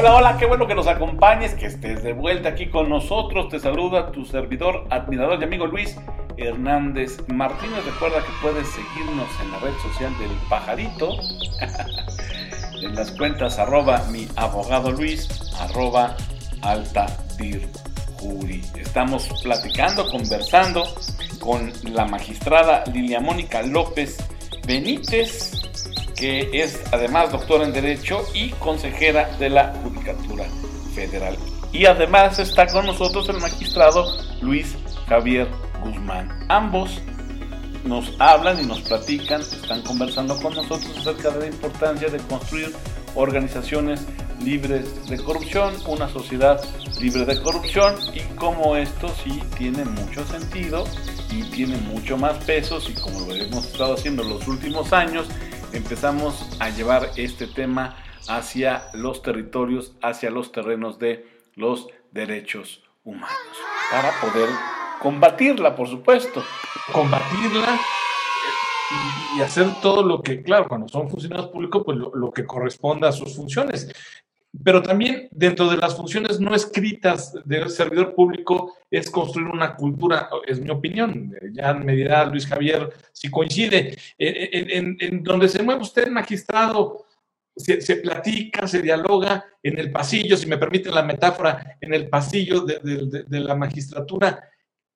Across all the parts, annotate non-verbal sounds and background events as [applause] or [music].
Hola, hola, qué bueno que nos acompañes, que estés de vuelta aquí con nosotros. Te saluda tu servidor, admirador y amigo Luis Hernández Martínez. Recuerda que puedes seguirnos en la red social del pajarito, [laughs] en las cuentas arroba mi abogado Luis, arroba alta juri. Estamos platicando, conversando con la magistrada Lilia Mónica López Benítez que es además doctora en Derecho y consejera de la Judicatura Federal. Y además está con nosotros el magistrado Luis Javier Guzmán. Ambos nos hablan y nos platican, están conversando con nosotros acerca de la importancia de construir organizaciones libres de corrupción, una sociedad libre de corrupción y cómo esto sí tiene mucho sentido y tiene mucho más pesos y como lo hemos estado haciendo en los últimos años empezamos a llevar este tema hacia los territorios, hacia los terrenos de los derechos humanos, para poder combatirla, por supuesto. Combatirla y, hacer todo lo que, claro, cuando son funcionarios públicos, pues lo que corresponda a sus funciones. Pero también dentro de las funciones no escritas del servidor público es construir una cultura, es mi opinión, ya me dirá Luis Javier si coincide, en, donde se mueve usted magistrado, se, platica, se dialoga en el pasillo, si me permiten la metáfora, en el pasillo de, la magistratura,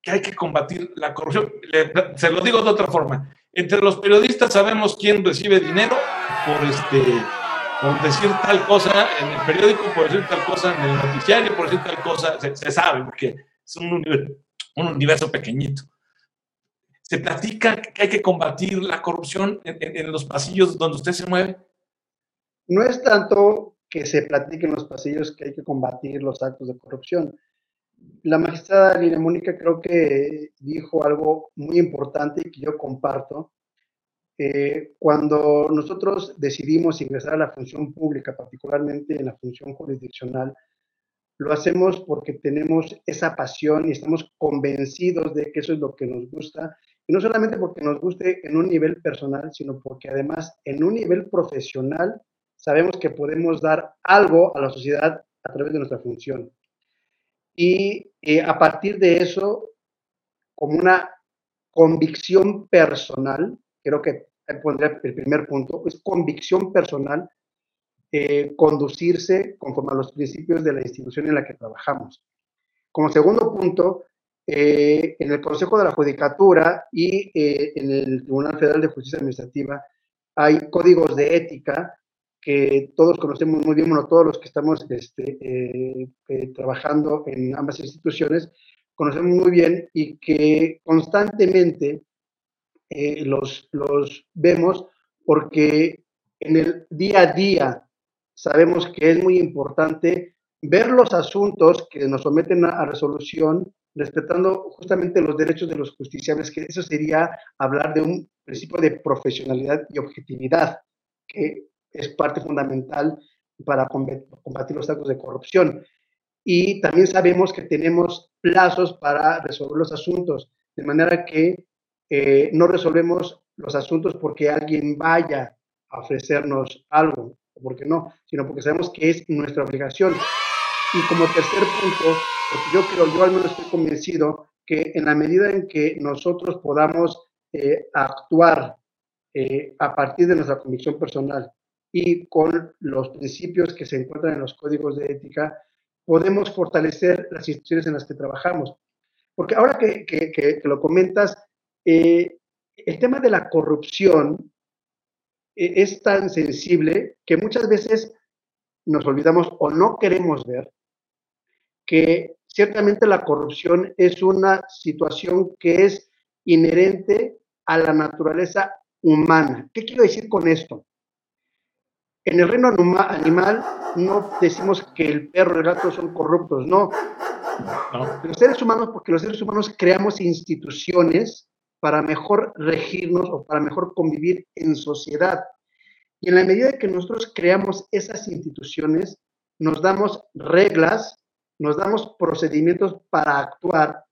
que hay que combatir la corrupción. se lo digo de otra forma, entre los periodistas sabemos quién recibe dinero por este por decir tal cosa en el periódico, por decir tal cosa en el noticiario, por decir tal cosa, se, sabe, porque es un universo, un universo, pequeñito. Se platica que hay que combatir la corrupción en, los pasillos donde usted se mueve. No es tanto que se platique en los pasillos que hay que combatir los actos de corrupción. La magistrada Lina Mónica creo que dijo algo muy importante y que yo comparto, eh, cuando nosotros decidimos ingresar a la función pública, particularmente en la función jurisdiccional, lo hacemos porque tenemos esa pasión y estamos convencidos de que eso es lo que nos gusta. Y no solamente porque nos guste en un nivel personal, sino porque además en un nivel profesional sabemos que podemos dar algo a la sociedad a través de nuestra función. Y eh, a partir de eso, como una convicción personal, creo que pondría el primer punto, es convicción personal, eh, conducirse conforme a los principios de la institución en la que trabajamos. Como segundo punto, eh, en el Consejo de la Judicatura y eh, en el Tribunal Federal de Justicia Administrativa hay códigos de ética que todos conocemos muy bien, bueno, todos los que estamos este, trabajando en ambas instituciones, conocemos muy bien y que constantemente eh, los, los vemos porque en el día a día sabemos que es muy importante ver los asuntos que nos someten a, resolución respetando justamente los derechos de los justiciables, que eso sería hablar de un principio de profesionalidad y objetividad, que es parte fundamental para combatir los actos de corrupción. Y también sabemos que tenemos plazos para resolver los asuntos, de manera que eh, no resolvemos los asuntos porque alguien vaya a ofrecernos algo, porque no, sino porque sabemos que es nuestra obligación. Y como tercer punto, porque yo creo, yo al menos estoy convencido que en la medida en que nosotros podamos eh, actuar eh, a partir de nuestra convicción personal y con los principios que se encuentran en los códigos de ética, podemos fortalecer las instituciones en las que trabajamos. Porque ahora que, que, que lo comentas, eh, el tema de la corrupción eh, es tan sensible que muchas veces nos olvidamos o no queremos ver que ciertamente la corrupción es una situación que es inherente a la naturaleza humana. ¿Qué quiero decir con esto? En el reino animal no decimos que el perro y el gato son corruptos, no. no. Los seres humanos, porque los seres humanos creamos instituciones para mejor regirnos o para mejor convivir en sociedad. Y en la medida que nosotros creamos esas instituciones, nos damos reglas, nos damos procedimientos para actuar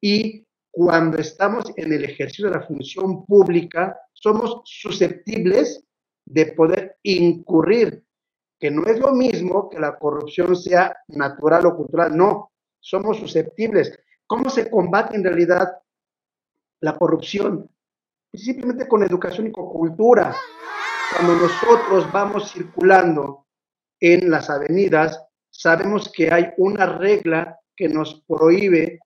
y cuando estamos en el ejercicio de la función pública, somos susceptibles de poder incurrir que no es lo mismo que la corrupción sea natural o cultural, no, somos susceptibles. ¿Cómo se combate en realidad la corrupción? Simplemente con educación y con cultura. Cuando nosotros vamos circulando en las avenidas, sabemos que hay una regla que nos prohíbe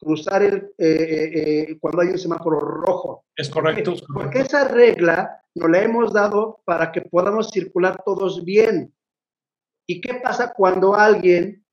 cruzar el, eh, eh, eh, cuando hay un semáforo rojo. Es correcto, Porque esa regla nos la hemos dado para que podamos circular todos bien. ¿Y qué pasa cuando alguien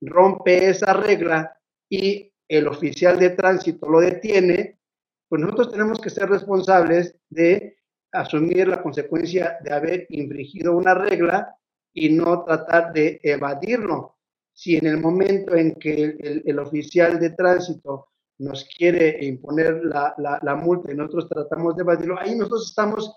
rompe esa regla y el oficial de tránsito lo detiene? Pues nosotros tenemos que ser responsables de asumir la consecuencia de haber infringido una regla y no tratar de evadirlo si en el momento en que el, oficial de tránsito nos quiere imponer la, multa y nosotros tratamos de evadirlo, ahí nosotros estamos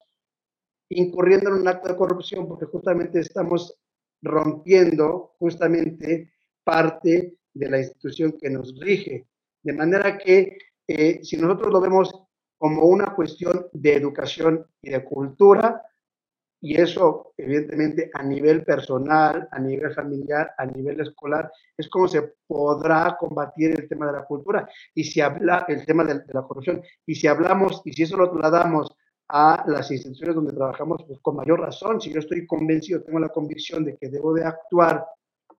incurriendo en un acto de corrupción porque justamente estamos rompiendo justamente parte de la institución que nos rige. De manera que eh, si nosotros lo vemos como una cuestión de educación y de cultura, y eso, evidentemente, a nivel personal, a nivel familiar, a nivel escolar, es como se podrá combatir el tema de la cultura y si habla el tema de, la corrupción. Y si hablamos, y si eso lo trasladamos a las instituciones donde trabajamos, pues con mayor razón, si yo estoy convencido, tengo la convicción de que debo de actuar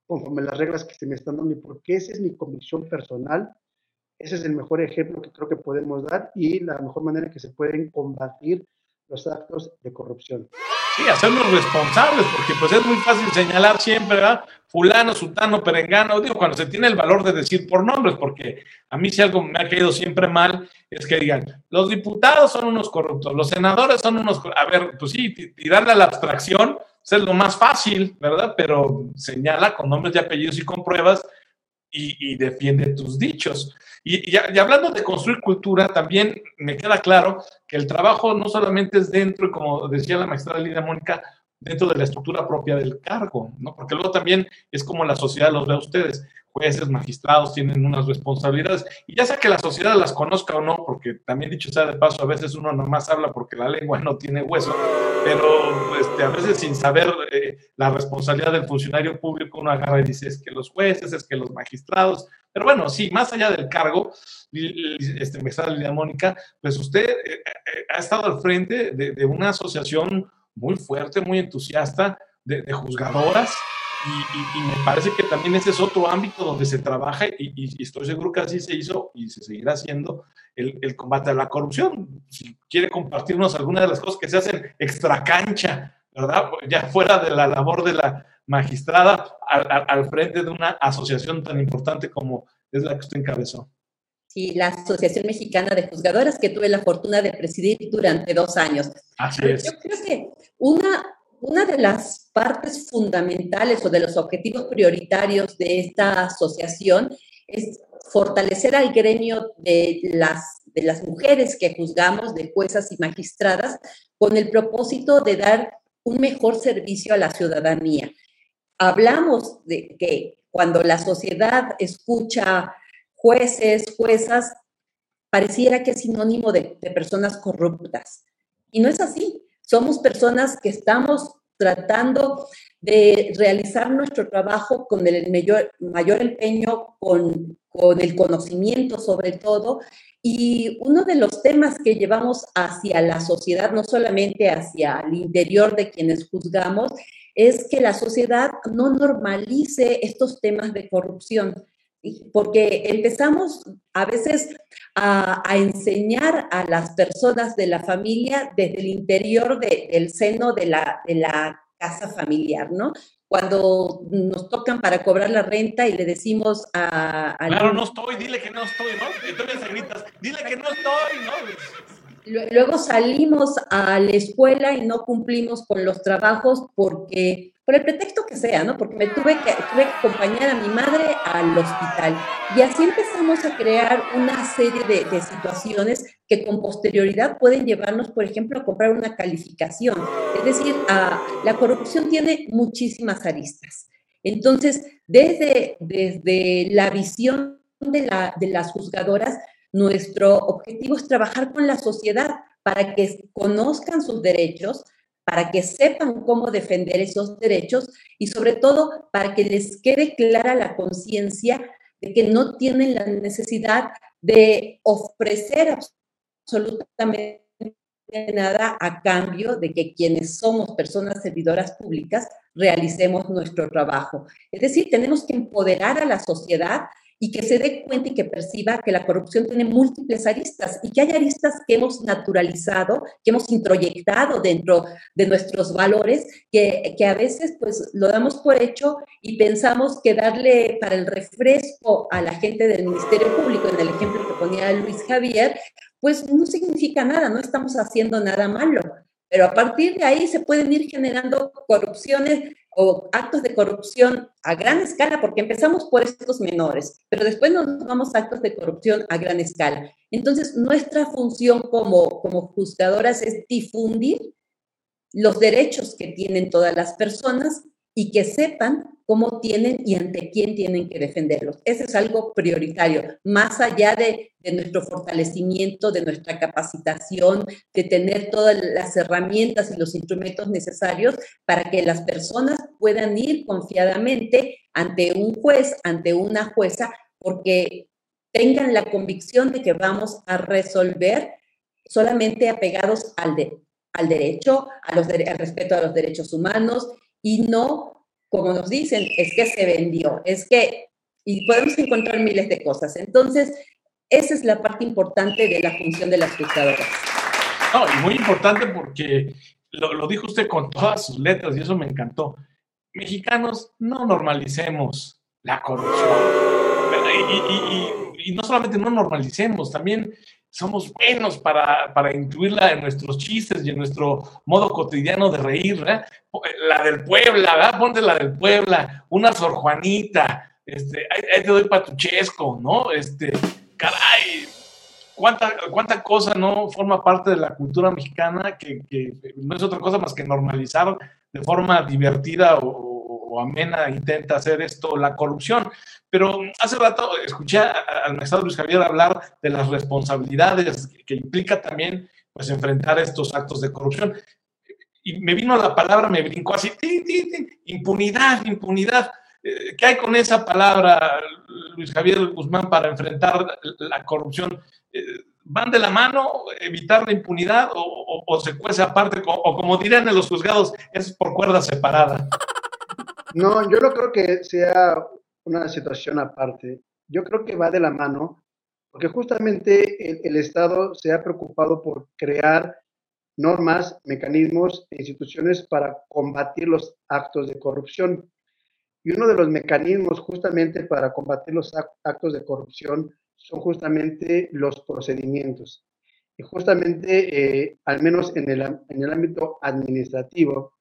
conforme las reglas que se me están dando, y porque esa es mi convicción personal, ese es el mejor ejemplo que creo que podemos dar y la mejor manera que se pueden combatir los actos de corrupción. Sí, hacernos responsables, porque pues es muy fácil señalar siempre, ¿verdad? Fulano, sultano, perengano, digo, cuando se tiene el valor de decir por nombres, porque a mí si algo me ha caído siempre mal es que digan, los diputados son unos corruptos, los senadores son unos, a ver, pues sí, tirarle a la abstracción es lo más fácil, ¿verdad? Pero señala con nombres y apellidos y con pruebas y, defiende tus dichos. Y, hablando de construir cultura, también me queda claro que el trabajo no solamente es dentro, como decía la maestra Lidia Mónica, dentro de la estructura propia del cargo, ¿no? Porque luego también es como la sociedad los ve a ustedes jueces, magistrados tienen unas responsabilidades, y ya sea que la sociedad las conozca o no, porque también dicho sea de paso, a veces uno nomás habla porque la lengua no tiene hueso, pero este, a veces sin saber eh, la responsabilidad del funcionario público, uno agarra y dice es que los jueces, es que los magistrados, pero bueno, sí, más allá del cargo, este, me sale Lidia Mónica, pues usted eh, eh, ha estado al frente de, una asociación muy fuerte, muy entusiasta de, de juzgadoras, y, me parece que también ese es otro ámbito donde se trabaja y, estoy seguro que así se hizo y se seguirá haciendo el, el, combate a la corrupción. Si quiere compartirnos algunas de las cosas que se hacen extra cancha, ¿verdad? Ya fuera de la labor de la magistrada al, al frente de una asociación tan importante como es la que usted encabezó. Sí, la Asociación Mexicana de Juzgadoras que tuve la fortuna de presidir durante dos años. Así es. Yo creo que una, una de las partes fundamentales o de los objetivos prioritarios de esta asociación es fortalecer al gremio de las, de las mujeres que juzgamos, de juezas y magistradas, con el propósito de dar un mejor servicio a la ciudadanía. Hablamos de que cuando la sociedad escucha jueces, juezas, pareciera que es sinónimo de, de personas corruptas. Y no es así. Somos personas que estamos tratando de realizar nuestro trabajo con el mayor, mayor empeño, con, con el conocimiento sobre todo. Y uno de los temas que llevamos hacia la sociedad, no solamente hacia el interior de quienes juzgamos, es que la sociedad no normalice estos temas de corrupción porque empezamos a veces a, enseñar a las personas de la familia desde el interior del seno de la, de la casa familiar, ¿no? Cuando nos tocan para cobrar la renta y le decimos a... claro, no estoy, dile que no estoy, ¿no? Se gritas, dile que no estoy, ¿no? Luego salimos a la escuela y no cumplimos con los trabajos porque por el pretexto que sea, ¿no? Porque me tuve que, acompañar a mi madre al hospital. Y así empezamos a crear una serie de, situaciones que con posterioridad pueden llevarnos, por ejemplo, a comprar una calificación. Es decir, la corrupción tiene muchísimas aristas. Entonces, desde, desde la visión de, la, de las juzgadoras, nuestro objetivo es trabajar con la sociedad para que conozcan sus derechos, para que sepan cómo defender esos derechos y sobre todo para que les quede clara la conciencia de que no tienen la necesidad de ofrecer absolutamente nada a cambio de que quienes somos personas servidoras públicas realicemos nuestro trabajo. Es decir, tenemos que empoderar a la sociedad y que se dé cuenta y que perciba que la corrupción tiene múltiples aristas y que hay aristas que hemos naturalizado, que hemos introyectado dentro de nuestros valores, que, que a veces pues lo damos por hecho y pensamos que darle para el refresco a la gente del Ministerio Público, en el ejemplo que ponía Luis Javier, pues no significa nada, no estamos haciendo nada malo. Pero a partir de ahí se pueden ir generando corrupciones o actos de corrupción a gran escala, porque empezamos por estos menores, pero después nos vamos a actos de corrupción a gran escala. Entonces, nuestra función como, como juzgadoras es difundir los derechos que tienen todas las personas y que sepan cómo tienen y ante quién tienen que defenderlos. Eso es algo prioritario, más allá de, de, nuestro fortalecimiento, de nuestra capacitación, de tener todas las herramientas y los instrumentos necesarios para que las personas puedan ir confiadamente ante un juez, ante una jueza, porque tengan la convicción de que vamos a resolver solamente apegados al, de, al derecho, a los, al respeto a los derechos humanos y no, como nos dicen, es que se vendió, es que, y podemos encontrar miles de cosas. Entonces, esa es la parte importante de la función de las juzgadoras. No, y muy importante porque lo, lo dijo usted con todas sus letras y eso me encantó. Mexicanos, no normalicemos la corrupción. Y, y, y, y, no solamente no normalicemos, también somos buenos para, para, incluirla en nuestros chistes y en nuestro modo cotidiano de reír, ¿verdad? La del Puebla, ¿verdad? Ponte la del Puebla, una Sor Juanita, este, ahí, ahí te doy patuchesco, ¿no? Este, caray, cuánta, cuánta cosa no forma parte de la cultura mexicana que, que no es otra cosa más que normalizar de forma divertida o, o amena intenta hacer esto la corrupción. Pero hace rato escuché al maestro Luis Javier hablar de las responsabilidades que implica también pues enfrentar estos actos de corrupción. Y me vino la palabra, me brincó así, ¡tin, impunidad, impunidad. ¿Qué hay con esa palabra, Luis Javier Guzmán, para enfrentar la corrupción? ¿Van de la mano evitar la impunidad o se cuece aparte? O, o como dirían en los juzgados, es por cuerda separada. No, yo no creo que sea una situación aparte. Yo creo que va de la mano, porque justamente el, Estado se ha preocupado por crear normas, mecanismos e instituciones para combatir los actos de corrupción. Y uno de los mecanismos justamente para combatir los actos de corrupción son justamente los procedimientos. Y justamente, eh, al menos en el, en el ámbito administrativo,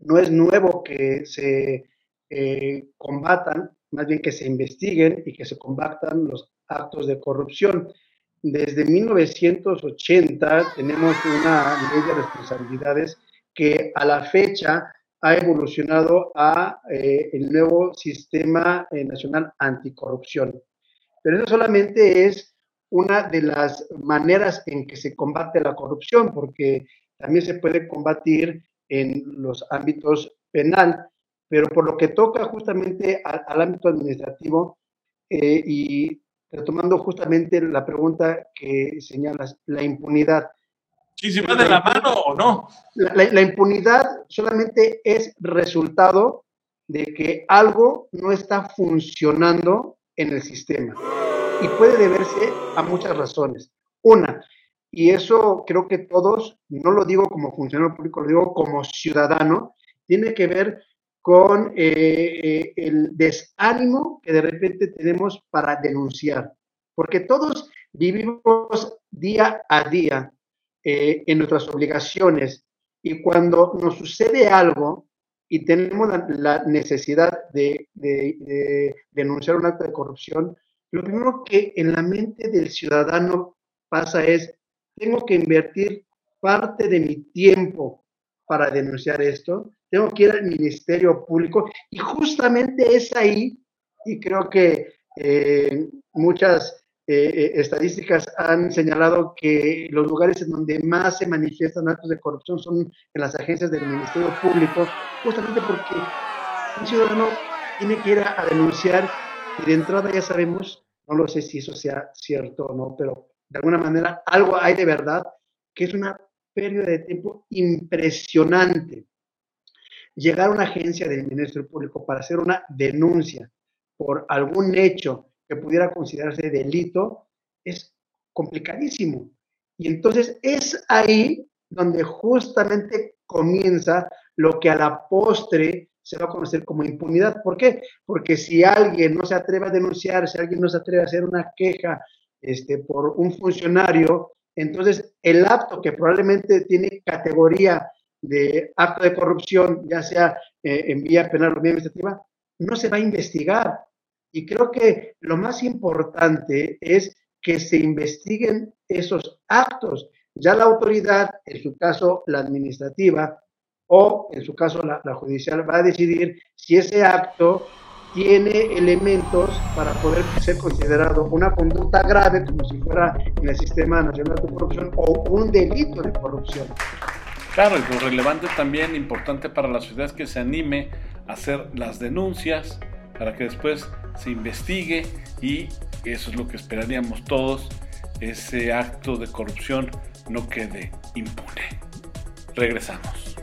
no es nuevo que se eh, combatan, más bien que se investiguen y que se combatan los actos de corrupción. Desde 1980 tenemos una ley de responsabilidades que a la fecha ha evolucionado a eh, el nuevo sistema eh, nacional anticorrupción. Pero eso solamente es una de las maneras en que se combate la corrupción, porque también se puede combatir en los ámbitos penal, pero por lo que toca justamente al, al ámbito administrativo eh, y retomando justamente la pregunta que señalas, la impunidad. ¿Sí se va de la mano o no? La, la, la impunidad solamente es resultado de que algo no está funcionando en el sistema y puede deberse a muchas razones. Una, y eso creo que todos, no lo digo como funcionario público, lo digo como ciudadano, tiene que ver con eh, eh, el desánimo que de repente tenemos para denunciar, porque todos vivimos día a día eh, en nuestras obligaciones y cuando nos sucede algo y tenemos la, necesidad de denunciar un acto de corrupción, lo primero que en la mente del ciudadano pasa es, tengo que invertir parte de mi tiempo para denunciar esto, tengo que ir al Ministerio Público y justamente es ahí, y creo que eh, muchas eh, eh, estadísticas han señalado que los lugares en donde más se manifiestan actos de corrupción son en las agencias del Ministerio Público, justamente porque un ciudadano tiene que ir a, denunciar y de entrada ya sabemos, no lo sé si eso sea cierto o no, pero de alguna manera algo hay de verdad, que es una pérdida de tiempo impresionante. Llegar a una agencia del Ministerio Público para hacer una denuncia por algún hecho que pudiera considerarse delito, es complicadísimo. Y entonces es ahí donde justamente comienza lo que a la postre se va a conocer como impunidad. ¿Por qué? Porque si alguien no se atreve a denunciar, si alguien no se atreve a hacer una queja este, por un funcionario, entonces el acto que probablemente tiene categoría de acto de corrupción, ya sea eh, en vía penal o vía administrativa, no se va a investigar. Y creo que lo más importante es que se investiguen esos actos. Ya la autoridad, en su caso la administrativa o en su caso la, judicial, va a decidir si ese acto tiene elementos para poder ser considerado una conducta grave, como si fuera en el Sistema Nacional de Corrupción, o un delito de corrupción. Claro, y lo relevante también, importante para la sociedad es que se anime a hacer las denuncias para que después se investigue y eso es lo que esperaríamos todos, ese acto de corrupción no quede impune. Regresamos.